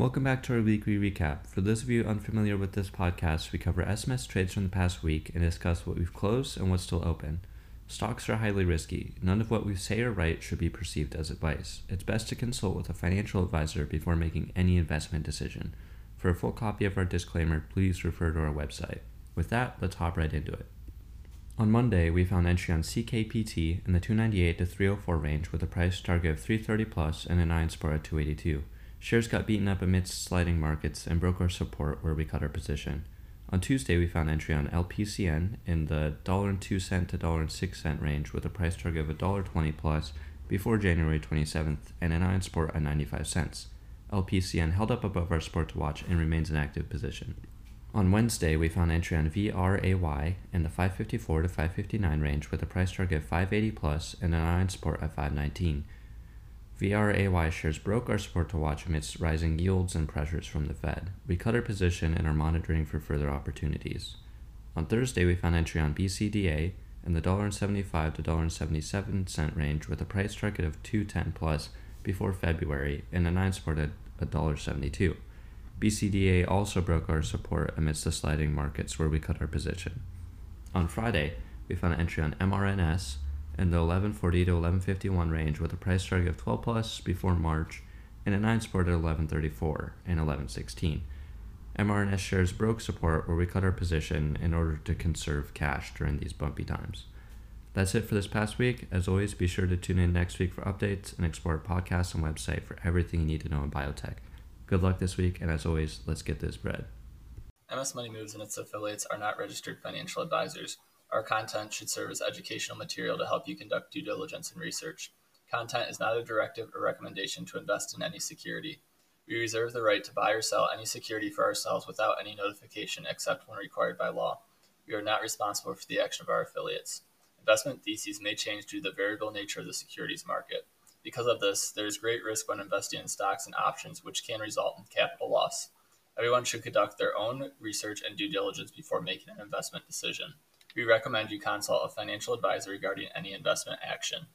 Welcome back to our weekly recap. For those of you unfamiliar with this podcast, we cover SMS trades from the past week and discuss what we've closed and what's still open. Stocks are highly risky. None of what we say or write should be perceived as advice. It's best to consult with a financial advisor before making any investment decision. For a full copy of our disclaimer, please refer to our website. With that, let's hop right into it. On Monday, we found entry on CKPT in the 298 to 304 range with a price target of 330 plus and a 9 support at 282. Shares got beaten up amidst sliding markets and broke our support where we cut our position. On Tuesday, we found entry on LPCN in the $1.02 cent to $1.06 cent range with a price target of $1.20 plus before January 27th and an iron sport at 95 cents. LPCN held up above our support to watch and remains in active position. On Wednesday, we found entry on VRAY in the 554 to 559 range with a price target of 580 plus and an iron support at 519. VRAY shares broke our support to watch amidst rising yields and pressures from the Fed. We cut our position and are monitoring for further opportunities. On Thursday, we found entry on BCDA in the $1.75 to $1.77 cent range with a price target of 210 plus before February and a 9 support at $1.72. BCDA also broke our support amidst the sliding markets where we cut our position. On Friday, we found entry on MRNS in the 1140 to 1151 range with a price target of 12 plus before March and a 9 support at 1134 and 1116. MRNS shares broke support where we cut our position in order to conserve cash during these bumpy times. That's it for this past week. As always, be sure to tune in next week for updates and explore our podcast and website for everything you need to know in biotech. Good luck this week, and as always, let's get this bread. MS Money Moves and its affiliates are not registered financial advisors. Our content should serve as educational material to help you conduct due diligence and research. Content is not a directive or recommendation to invest in any security. We reserve the right to buy or sell any security for ourselves without any notification except when required by law. We are not responsible for the action of our affiliates. Investment theses may change due to the variable nature of the securities market. Because of this, there is great risk when investing in stocks and options, which can result in capital loss. Everyone should conduct their own research and due diligence before making an investment decision. We recommend you consult a financial advisor regarding any investment action.